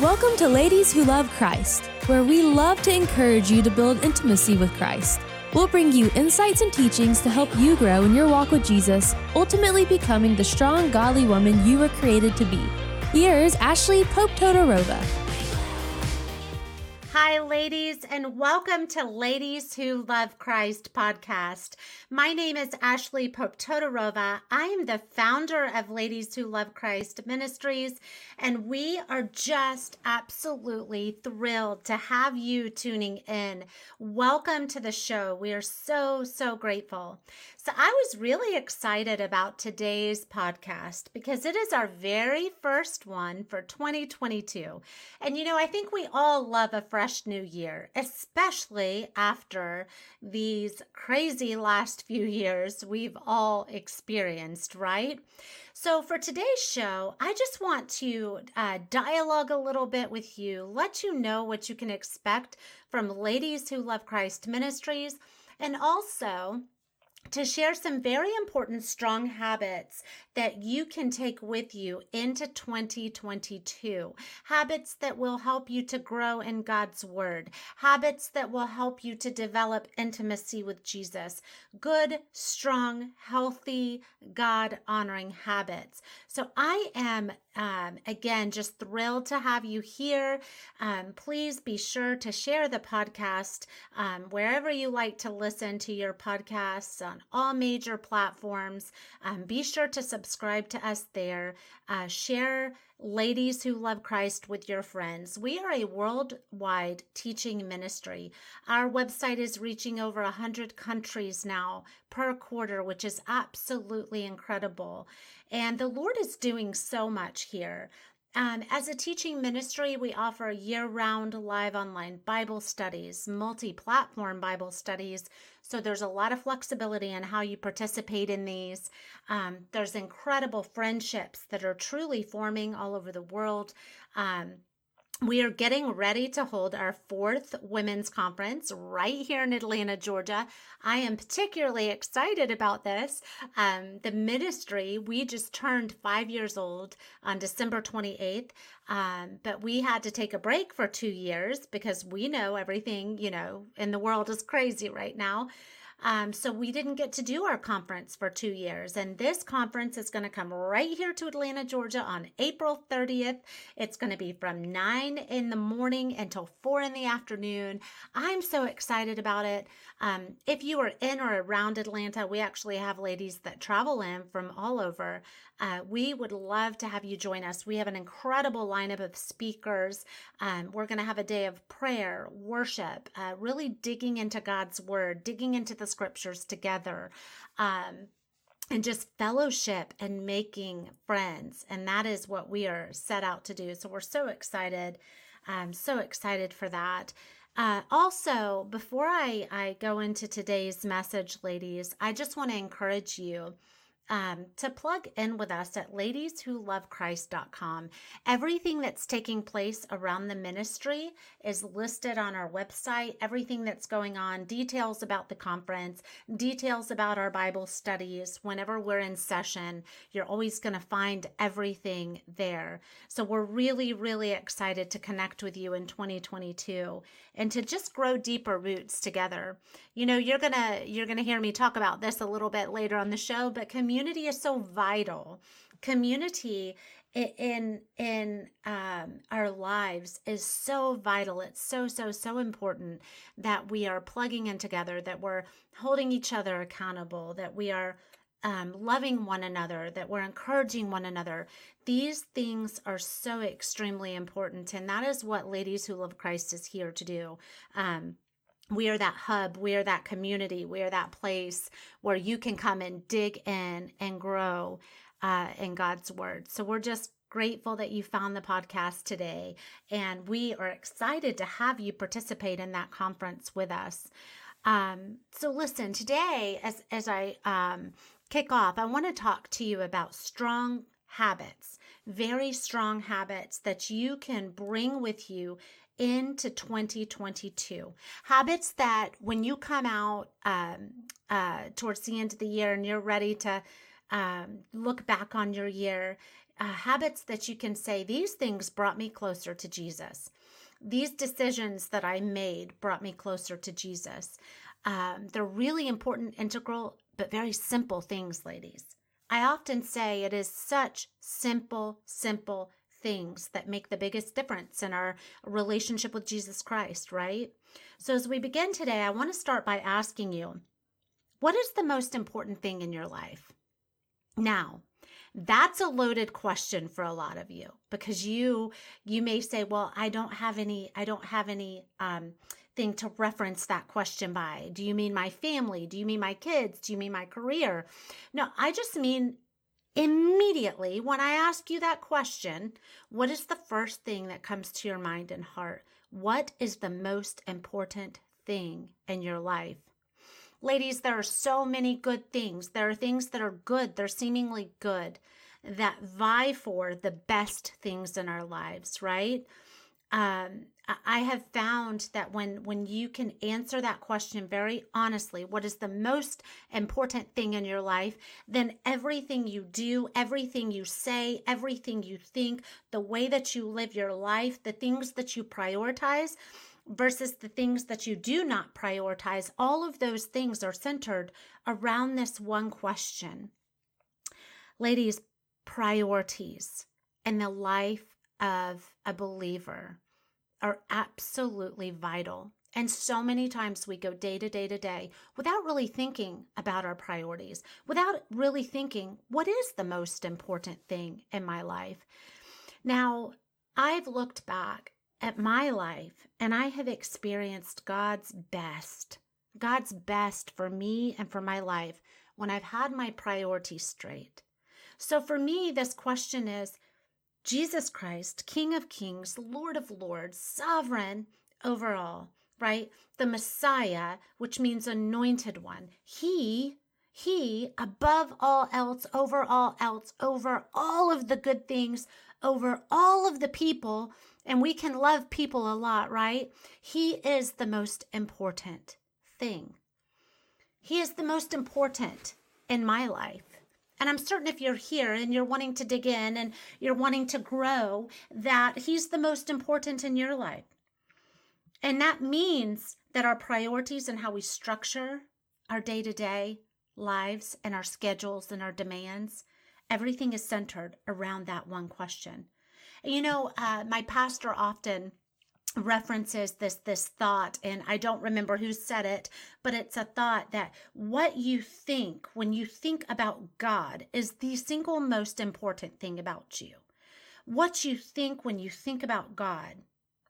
Welcome to Ladies Who Love Christ, where we love to encourage you to build intimacy with Christ. We'll bring you insights and teachings to help you grow in your walk with Jesus, ultimately becoming the strong, godly woman you were created to be. Here is Ashley Pope Todorova. Hi, ladies, and welcome to Ladies Who Love Christ podcast. My name is Ashley Pope Todorova. I am the founder of Ladies Who Love Christ Ministries, and we are just absolutely thrilled to have you tuning in. Welcome to the show. We are so, so grateful. So, I was really excited about today's podcast because it is our very first one for 2022. And, you know, I think we all love a fresh new year, especially after these crazy last few years we've all experienced, right? So, for today's show, I just want to uh, dialogue a little bit with you, let you know what you can expect from Ladies Who Love Christ Ministries, and also to share some very important strong habits that you can take with you into 2022. Habits that will help you to grow in God's Word, habits that will help you to develop intimacy with Jesus. Good, strong, healthy, God honoring habits. So I am, um, again, just thrilled to have you here. Um, please be sure to share the podcast um, wherever you like to listen to your podcasts on all major platforms. Um, be sure to subscribe to us there. Uh, share Ladies Who Love Christ with your friends. We are a worldwide teaching ministry. Our website is reaching over 100 countries now per quarter, which is absolutely incredible. And the Lord is doing so much here. Um, as a teaching ministry, we offer year round live online Bible studies, multi platform Bible studies. So there's a lot of flexibility in how you participate in these. Um, there's incredible friendships that are truly forming all over the world. Um, we are getting ready to hold our fourth women's conference right here in Atlanta, Georgia. I am particularly excited about this. Um, the ministry, we just turned five years old on December 28th, um, but we had to take a break for two years because we know everything, you know, in the world is crazy right now. Um, so we didn't get to do our conference for two years. And this conference is going to come right here to Atlanta, Georgia on April 30th. It's going to be from 9 in the morning until 4 in the afternoon. I'm so excited about it. Um, if you are in or around Atlanta, we actually have ladies that travel in from all over. Uh, we would love to have you join us. We have an incredible lineup of speakers. Um, we're going to have a day of prayer, worship, uh, really digging into God's word, digging into the scriptures together. Um, and just fellowship and making friends. And that is what we are set out to do. So we're so excited. I'm so excited for that. Uh, also, before I, I go into today's message, ladies, I just want to encourage you um, to plug in with us at ladieswholovechrist.com. Everything that's taking place around the ministry is listed on our website. Everything that's going on, details about the conference, details about our Bible studies. Whenever we're in session, you're always going to find everything there. So we're really, really excited to connect with you in 2022 and to just grow deeper roots together. You know, you're gonna you're gonna hear me talk about this a little bit later on the show, but community community is so vital. Community in in um, our lives is so vital. It's so so so important that we are plugging in together, that we're holding each other accountable, that we are um, loving one another, that we're encouraging one another. These things are so extremely important, and that is what Ladies Who Love Christ is here to do. Um, we are that hub, we are that community, we are that place where you can come and dig in and grow uh, in God's word. So we're just grateful that you found the podcast today, and we are excited to have you participate in that conference with us. Um, so listen, today, as as I um, kick off, I want to talk to you about strong habits, very strong habits that you can bring with you into 2022. Habits that when you come out um, uh, towards the end of the year and you're ready to um, look back on your year, uh, habits that you can say, these things brought me closer to Jesus. These decisions that I made brought me closer to Jesus. Um, they're really important, integral, but very simple things, ladies. I often say it is such simple, simple things that make the biggest difference in our relationship with Jesus Christ, right? So, as we begin today, I want to start by asking you what is the most important thing in your life? Now, that's a loaded question for a lot of you because you you may say well i don't have any i don't have any um thing to reference that question by do you mean my family do you mean my kids do you mean my career no i just mean immediately when i ask you that question what is the first thing that comes to your mind and heart what is the most important thing in your life Ladies, there are so many good things. There are things that are good, they're seemingly good, that vie for the best things in our lives, right? Um, I have found that when when you can answer that question very honestly, what is the most important thing in your life, then everything you do, everything you say, everything you think, the way that you live your life, the things that you prioritize, versus the things that you do not prioritize, all of those things are centered around this one question. Ladies, priorities and the life of a believer are absolutely vital. And so many times we go day to day to day without really thinking about our priorities, without really thinking, what is the most important thing in my life? Now, I've looked back at my life and I have experienced God's best, God's best for me and for my life when I've had my priorities straight. So for me, this question is Jesus Christ, King of Kings, Lord of Lords, sovereign over all, right? The Messiah, which means anointed one. He he, above all else, over all else, over all of the good things, over all of the people, and we can love people a lot, right? He is the most important thing. He is the most important in my life. And I'm certain if you're here and you're wanting to dig in and you're wanting to grow, that He's the most important in your life. And that means that our priorities and how we structure our day to day lives and our schedules and our demands, everything is centered around that one question you know, uh, my pastor often references this this thought and I don't remember who said it but it's a thought that what you think when you think about God is the single most important thing about you. What you think when you think about God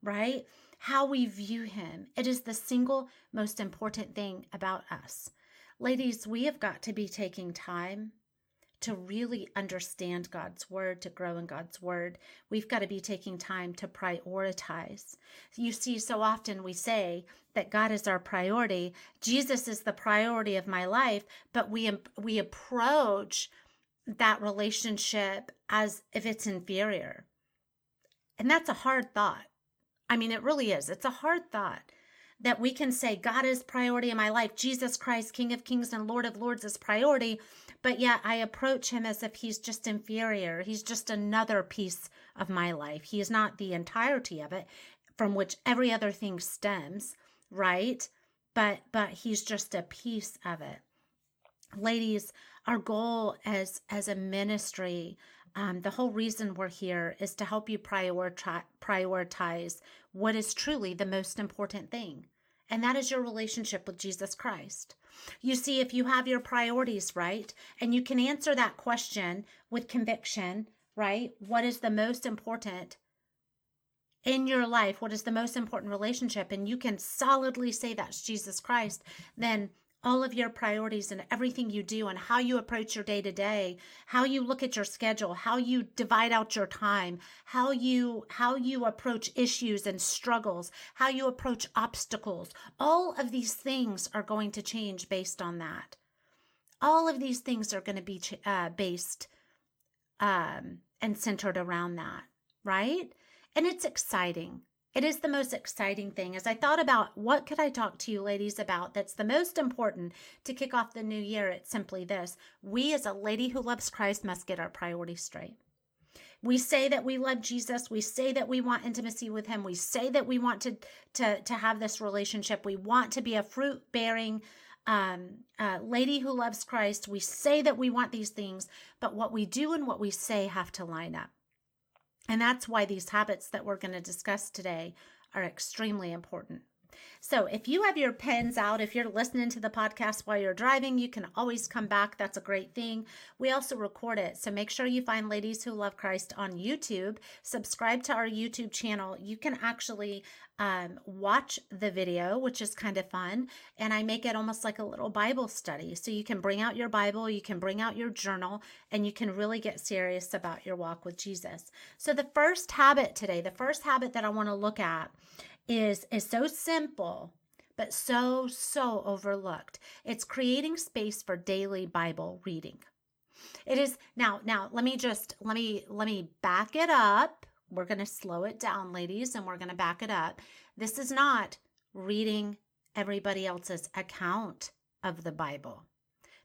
right? How we view him it is the single most important thing about us. Ladies we have got to be taking time to really understand God's word, to grow in God's word, we've got to be taking time to prioritize. You see, so often we say that God is our priority, Jesus is the priority of my life, but we we approach that relationship as if it's inferior. And that's a hard thought. I mean, it really is. It's a hard thought that we can say God is priority in my life. Jesus Christ, King of Kings and Lord of Lords, is priority but yet I approach him as if he's just inferior. He's just another piece of my life. He is not the entirety of it from which every other thing stems, right? But but he's just a piece of it. Ladies, our goal as as a ministry um, the whole reason we're here is to help you prioritize, prioritize what is truly the most important thing, and that is your relationship with Jesus Christ. You see, if you have your priorities right and you can answer that question with conviction, right? What is the most important in your life? What is the most important relationship? And you can solidly say that's Jesus Christ, then all of your priorities and everything you do and how you approach your day to day how you look at your schedule how you divide out your time how you how you approach issues and struggles how you approach obstacles. All of these things are going to change based on that. All of these things are going to be uh, based um, and centered around that right? And it's exciting it is the most exciting thing. As I thought about what could I talk to you ladies about that's the most important to kick off the new year, it's simply this. We as a lady who loves Christ must get our priorities straight. We say that we love Jesus. We say that we want intimacy with him. We say that we want to to to have this relationship. We want to be a fruit bearing um, uh, lady who loves Christ. We say that we want these things, but what we do and what we say have to line up. And that's why these habits that we're going to discuss today are extremely important. So, if you have your pens out, if you're listening to the podcast while you're driving, you can always come back. That's a great thing. We also record it. So, make sure you find Ladies Who Love Christ on YouTube. Subscribe to our YouTube channel. You can actually um, watch the video, which is kind of fun. And I make it almost like a little Bible study. So, you can bring out your Bible, you can bring out your journal, and you can really get serious about your walk with Jesus. So, the first habit today, the first habit that I want to look at is is so simple but so so overlooked. It's creating space for daily bible reading. It is now now let me just let me let me back it up. We're going to slow it down ladies and we're going to back it up. This is not reading everybody else's account of the bible.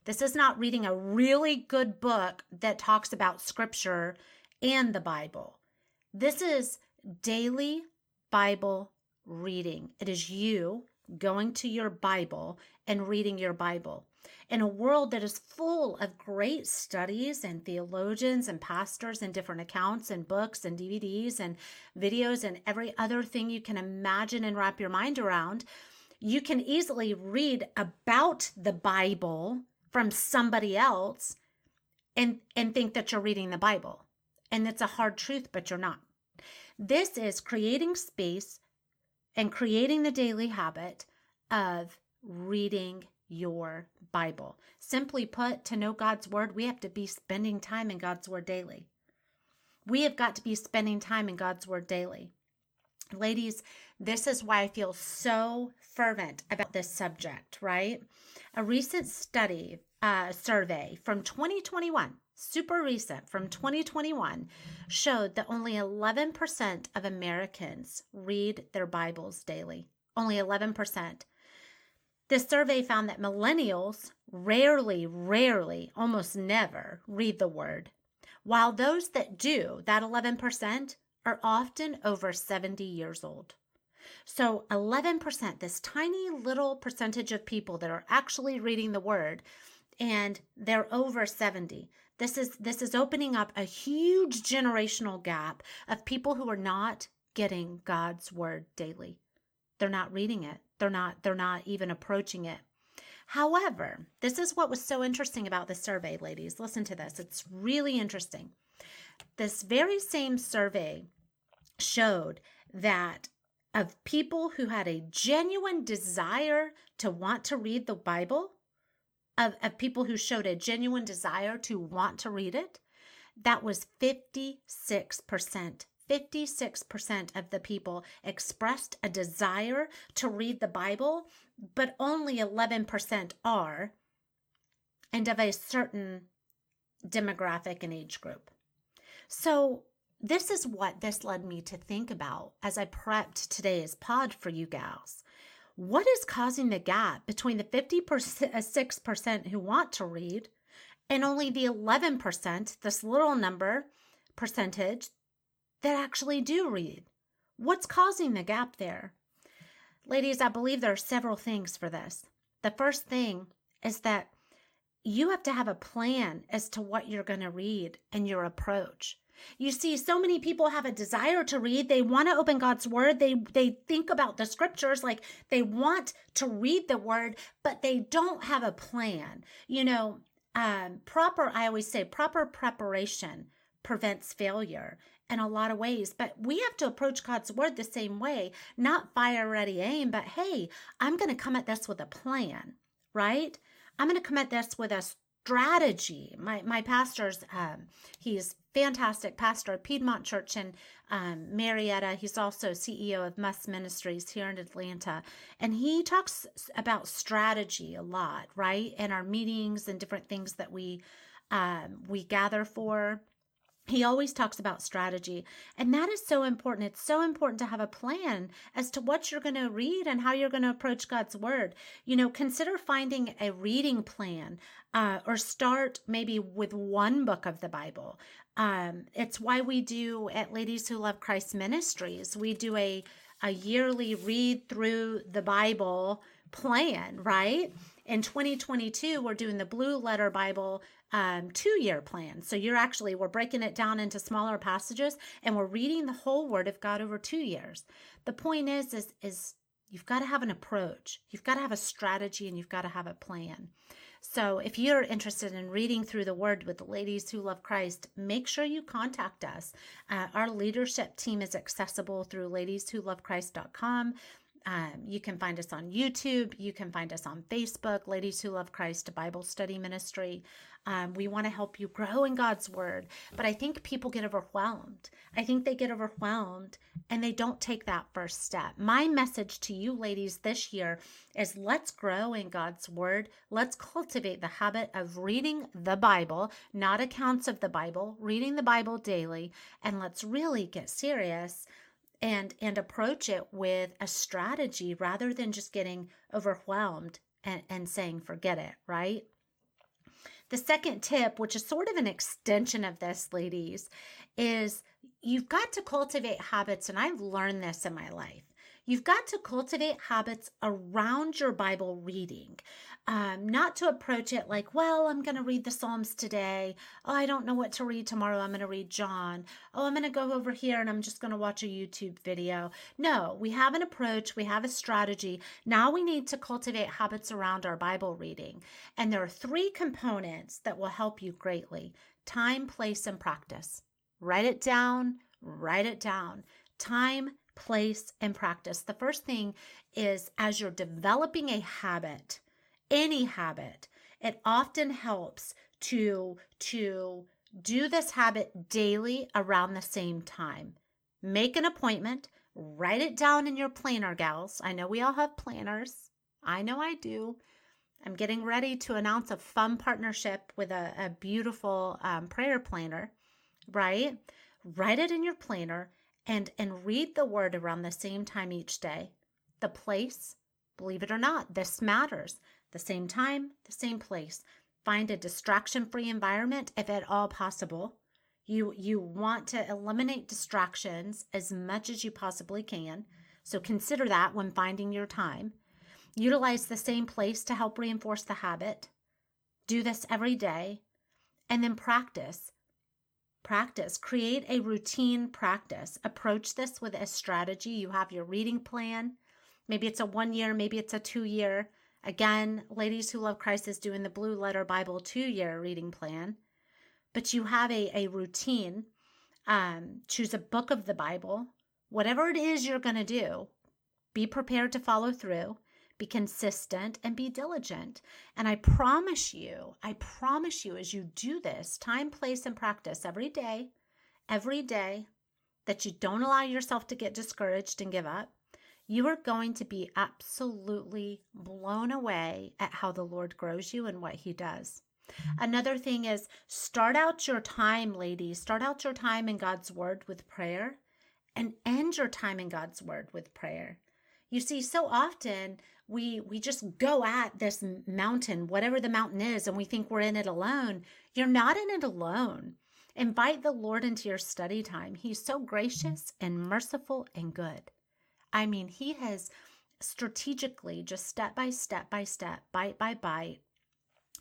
This is not reading a really good book that talks about scripture and the bible. This is daily bible reading. It is you going to your Bible and reading your Bible. In a world that is full of great studies and theologians and pastors and different accounts and books and DVDs and videos and every other thing you can imagine and wrap your mind around, you can easily read about the Bible from somebody else and and think that you're reading the Bible. And it's a hard truth, but you're not. This is creating space and creating the daily habit of reading your Bible. Simply put, to know God's word, we have to be spending time in God's word daily. We have got to be spending time in God's word daily. Ladies, this is why I feel so fervent about this subject, right? A recent study uh, survey from 2021 super recent from 2021 showed that only 11% of Americans read their Bibles daily. Only 11%. This survey found that millennials rarely, rarely, almost never read the word, while those that do, that 11%, are often over 70 years old. So 11%, this tiny little percentage of people that are actually reading the word, and they're over 70. This is this is opening up a huge generational gap of people who are not getting God's word daily. They're not reading it. They're not they're not even approaching it. However, this is what was so interesting about the survey, ladies. Listen to this. It's really interesting. This very same survey showed that of people who had a genuine desire to want to read the Bible, of, of people who showed a genuine desire to want to read it, that was 56%. 56% of the people expressed a desire to read the Bible, but only 11% are, and of a certain demographic and age group. So, this is what this led me to think about as I prepped today's pod for you gals what is causing the gap between the 56% uh, who want to read and only the 11%, this little number percentage, that actually do read? What's causing the gap there? Ladies, I believe there are several things for this. The first thing is that you have to have a plan as to what you're going to read and your approach. You see, so many people have a desire to read. They want to open God's word. They they think about the scriptures like they want to read the word, but they don't have a plan. You know, um, proper. I always say proper preparation prevents failure in a lot of ways. But we have to approach God's word the same way, not fire ready aim, but hey, I'm going to come at this with a plan, right? I'm going to come at this with a strategy. My my pastor's um, he's fantastic pastor at Piedmont Church in um, Marietta. He's also CEO of Must Ministries here in Atlanta, and he talks about strategy a lot, right? In our meetings and different things that we um, we gather for. He always talks about strategy. And that is so important. It's so important to have a plan as to what you're going to read and how you're going to approach god's word. You know consider finding a reading plan uh, or start maybe with one book of the bible Um, it's why we do at Ladies Who Love Christ Ministries, we do a, a yearly read through the Bible plan, right? In 2022, we're doing the Blue Letter Bible um, two year plan. So you're actually, we're breaking it down into smaller passages and we're reading the whole Word of God over two years. The point is, is, is you've got to have an approach, you've got to have a strategy, and you've got to have a plan. So if you're interested in reading through the word with the ladies who love Christ, make sure you contact us. Uh, our leadership team is accessible through ladieswholovechrist.com. Um, you can find us on YouTube. You can find us on Facebook, Ladies Who Love Christ Bible Study Ministry. Um, we want to help you grow in God's Word. But I think people get overwhelmed. I think they get overwhelmed and they don't take that first step. My message to you, ladies, this year is let's grow in God's Word. Let's cultivate the habit of reading the Bible, not accounts of the Bible, reading the Bible daily, and let's really get serious and and approach it with a strategy rather than just getting overwhelmed and, and saying forget it right? The second tip which is sort of an extension of this ladies is you've got to cultivate habits and i've learned this in my life You've got to cultivate habits around your Bible reading, um, not to approach it like, well, I'm going to read the Psalms today. Oh, I don't know what to read tomorrow. I'm going to read John. Oh, I'm going to go over here and I'm just going to watch a YouTube video. No, we have an approach, we have a strategy. Now we need to cultivate habits around our Bible reading. And there are three components that will help you greatly time, place, and practice. Write it down, write it down. Time, place, and practice. The first thing is as you're developing a habit, any habit, it often helps to to do this habit daily around the same time. Make an appointment, write it down in your planner, gals. I know we all have planners. I know I do. I'm getting ready to announce a fun partnership with a, a beautiful um, prayer planner, right? Write it in your planner and and read the word around the same time each day. The place, believe it or not, this matters. The same time, the same place. Find a distraction-free environment if at all possible. You you want to eliminate distractions as much as you possibly can. So consider that when finding your time. Utilize the same place to help reinforce the habit. Do this every day and then practice practice. Create a routine practice. Approach this with a strategy. You have your reading plan. Maybe it's a one year, maybe it's a two year. Again, Ladies Who Love Christ is doing the Blue Letter Bible two year reading plan. But you have a, a routine. Um, choose a book of the Bible. Whatever it is you're going to do, be prepared to follow through be consistent, and be diligent. And I promise you, I promise you, as you do this, time, place, and practice every day, every day, that you don't allow yourself to get discouraged and give up, you are going to be absolutely blown away at how the Lord grows you and what He does. Another thing is start out your time, ladies, start out your time in God's Word with prayer and end your time in God's Word with prayer. You see, so often we we just go at this mountain, whatever the mountain is, and we think we're in it alone. You're not in it alone. Invite the Lord into your study time. He's so gracious and merciful and good. I mean, he has strategically, just step by step by step, bite by bite,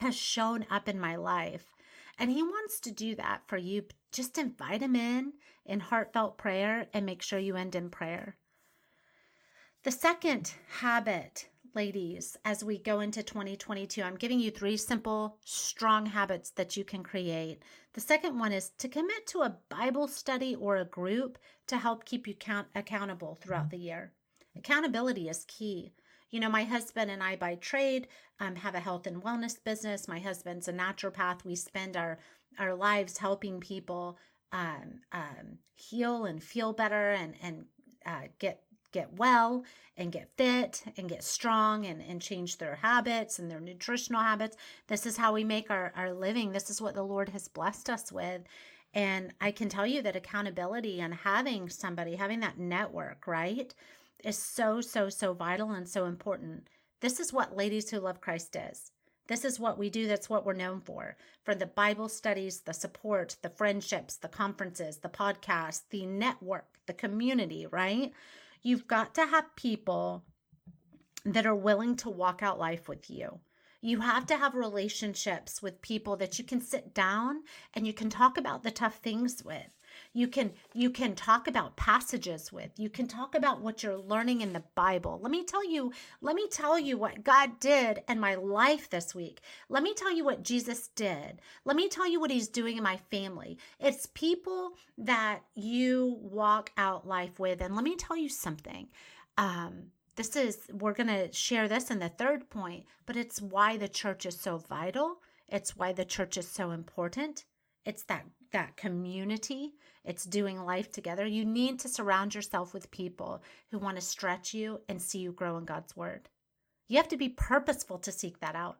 has shown up in my life. And he wants to do that for you. Just invite him in in heartfelt prayer and make sure you end in prayer. The second habit, ladies, as we go into 2022, I'm giving you three simple, strong habits that you can create. The second one is to commit to a Bible study or a group to help keep you count- accountable throughout the year. Accountability is key. You know, my husband and I, by trade, um, have a health and wellness business. My husband's a naturopath. We spend our our lives helping people um, um, heal and feel better and and uh, get get well and get fit and get strong and, and change their habits and their nutritional habits. This is how we make our, our living. This is what the Lord has blessed us with. And I can tell you that accountability and having somebody, having that network, right, is so, so, so vital and so important. This is what Ladies Who Love Christ is. This is what we do. That's what we're known for. For the Bible studies, the support, the friendships, the conferences, the podcast, the network, the community, right? You've got to have people that are willing to walk out life with you. You have to have relationships with people that you can sit down and you can talk about the tough things with you can you can talk about passages with you can talk about what you're learning in the bible. Let me tell you let me tell you what god did in my life this week. Let me tell you what jesus did. Let me tell you what he's doing in my family. It's people that you walk out life with. And let me tell you something. Um this is we're going to share this in the third point but it's why the church is so vital. It's why the church is so important. It's that that community it's doing life together. You need to surround yourself with people who want to stretch you and see you grow in god's word. You have to be purposeful to seek that out.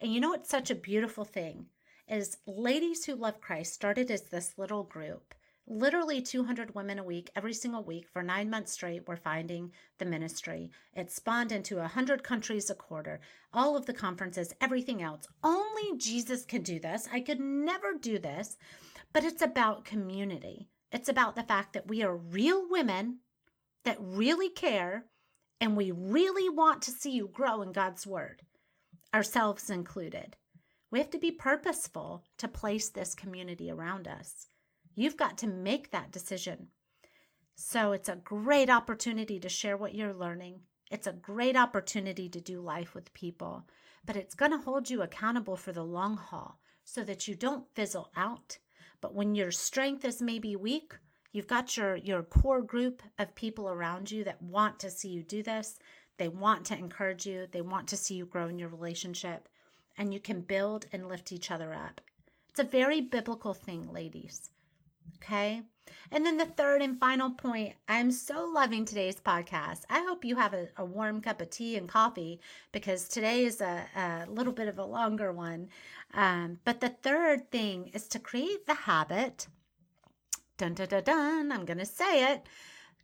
And you know what's such a beautiful thing is ladies who love christ started as this little group. Literally 200 women a week every single week for nine months straight were finding the ministry. It spawned into 100 countries a quarter all of the conferences everything else. Only jesus can do this. I could never do this but it's about community it's about the fact that we are real women that really care and we really want to see you grow in god's word ourselves included we have to be purposeful to place this community around us You've got to make that decision. So it's a great opportunity to share what you're learning. It's a great opportunity to do life with people, but it's going to hold you accountable for the long haul so that you don't fizzle out. But when your strength is maybe weak, you've got your, your core group of people around you that want to see you do this. They want to encourage you, they want to see you grow in your relationship, and you can build and lift each other up. It's a very biblical thing, ladies. Okay. And then the third and final point I'm so loving today's podcast. I hope you have a, a warm cup of tea and coffee because today is a, a little bit of a longer one. Um, but the third thing is to create the habit. Dun dun dun dun. I'm going to say it.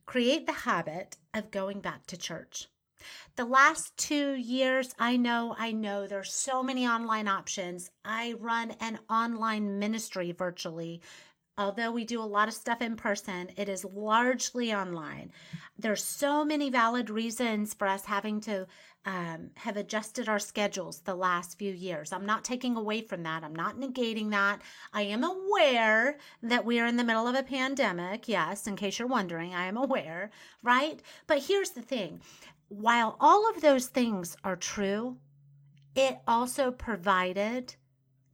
Create the habit of going back to church. The last two years, I know, I know there's so many online options. I run an online ministry virtually although we do a lot of stuff in person, it is largely online. There's so many valid reasons for us having to um, have adjusted our schedules the last few years. I'm not taking away from that. I'm not negating that. I am aware that we are in the middle of a pandemic. Yes, in case you're wondering, I am aware, right? But here's the thing while all of those things are true, it also provided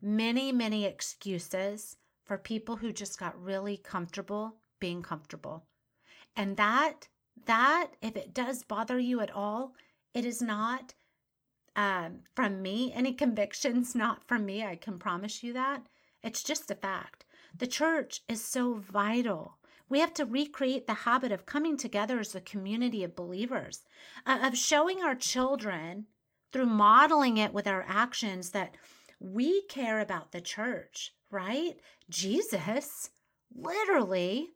many, many excuses for people who just got really comfortable being comfortable. And that, that, if it does bother you at all, it is not um, from me. Any convictions, not from me. I can promise you that. It's just a fact. The church is so vital. We have to recreate the habit of coming together as a community of believers, uh, of showing our children through modeling it with our actions that we care about the church, right? Jesus, literally,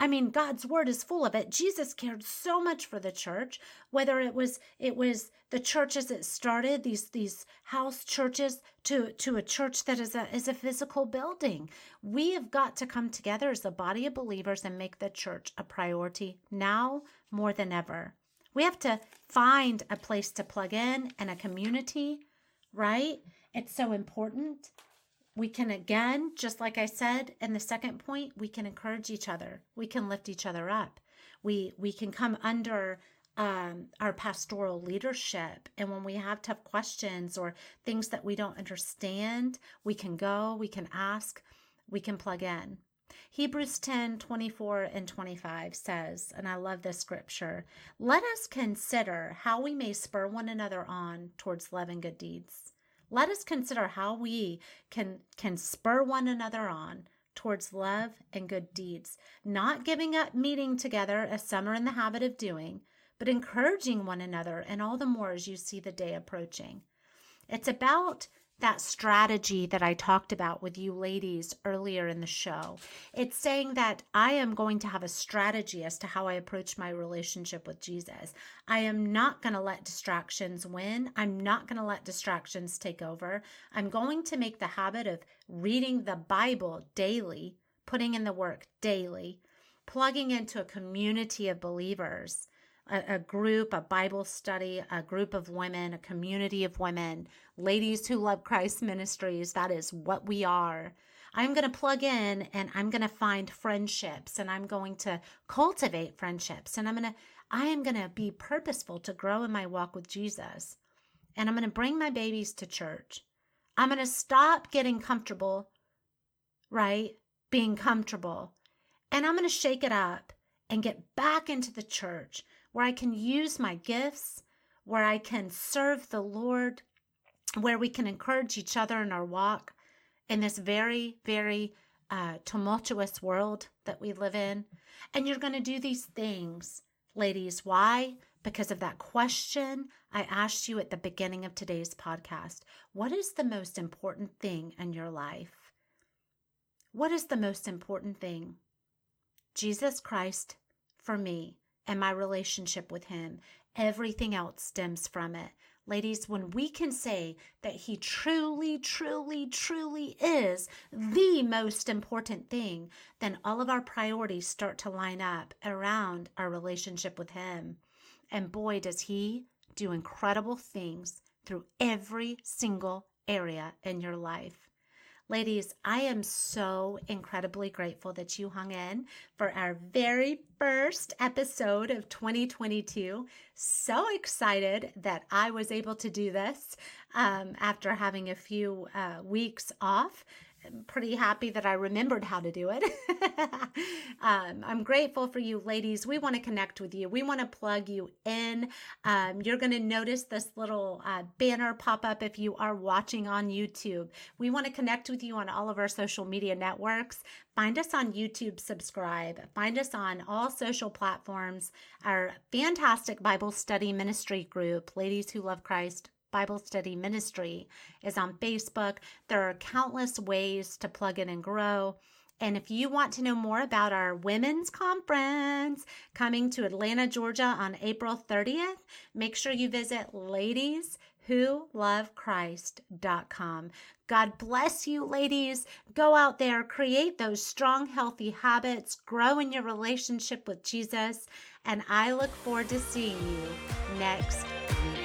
I mean, God's word is full of it. Jesus cared so much for the church, whether it was it was the churches that started, these these house churches, to to a church that is a is a physical building. We have got to come together as a body of believers and make the church a priority now more than ever. We have to find a place to plug in and a community, right? It's so important. We can again just like i said in the second point we can encourage each other. We can lift each other up. We we can come under um, our pastoral leadership. And when we have tough questions or things that we don't understand we can go we can ask we can plug in. Hebrews 10 24 and 25 says and i love this scripture let us consider how we may spur one another on towards love and good deeds let us consider how we can, can spur one another on towards love and good deeds, not giving up meeting together as some are in the habit of doing, but encouraging one another, and all the more as you see the day approaching. It's about that strategy that I talked about with you ladies earlier in the show. It's saying that I am going to have a strategy as to how I approach my relationship with Jesus. I am not going to let distractions win. I'm not going to let distractions take over. I'm going to make the habit of reading the Bible daily, putting in the work daily, plugging into a community of believers a, a, group, a Bible study, a group of women, a community of women, ladies who love Christ ministries. That is what we are. I'm going to plug in and I'm going to find friendships and I'm going to cultivate friendships and I'm going to I am going to be purposeful to grow in my walk with Jesus. And I'm going to bring my babies to church. I'm going to stop getting comfortable, right? Being comfortable. And I'm going to shake it up and get back into the church where I can use my gifts, where I can serve the Lord, where we can encourage each other in our walk in this very, very uh, tumultuous world that we live in. And you're going to do these things, ladies. Why? Because of that question I asked you at the beginning of today's podcast. What is the most important thing in your life? What is the most important thing? Jesus Christ for me and my relationship with Him. Everything else stems from it. Ladies, when we can say that He truly, truly, truly is the most important thing, then all of our priorities start to line up around our relationship with Him. And boy, does He do incredible things through every single area in your life. Ladies, I am so incredibly grateful that you hung in for our very first episode of 2022. So excited that I was able to do this um, after having a few uh, weeks off pretty happy that I remembered how to do it. um, I'm grateful for you, ladies. We want to connect with you. We want to plug you in. Um, you're going to notice this little uh, banner pop up if you are watching on YouTube. We want to connect with you on all of our social media networks. Find us on YouTube, subscribe. Find us on all social platforms. Our fantastic Bible study ministry group, Ladies Who Love Christ Bible Study Ministry is on Facebook. There are countless ways to plug in and grow. And if you want to know more about our women's conference coming to Atlanta, Georgia on April 30th, make sure you visit ladieswholovechrist.com. God bless you, ladies. Go out there, create those strong, healthy habits, grow in your relationship with Jesus, and I look forward to seeing you next week.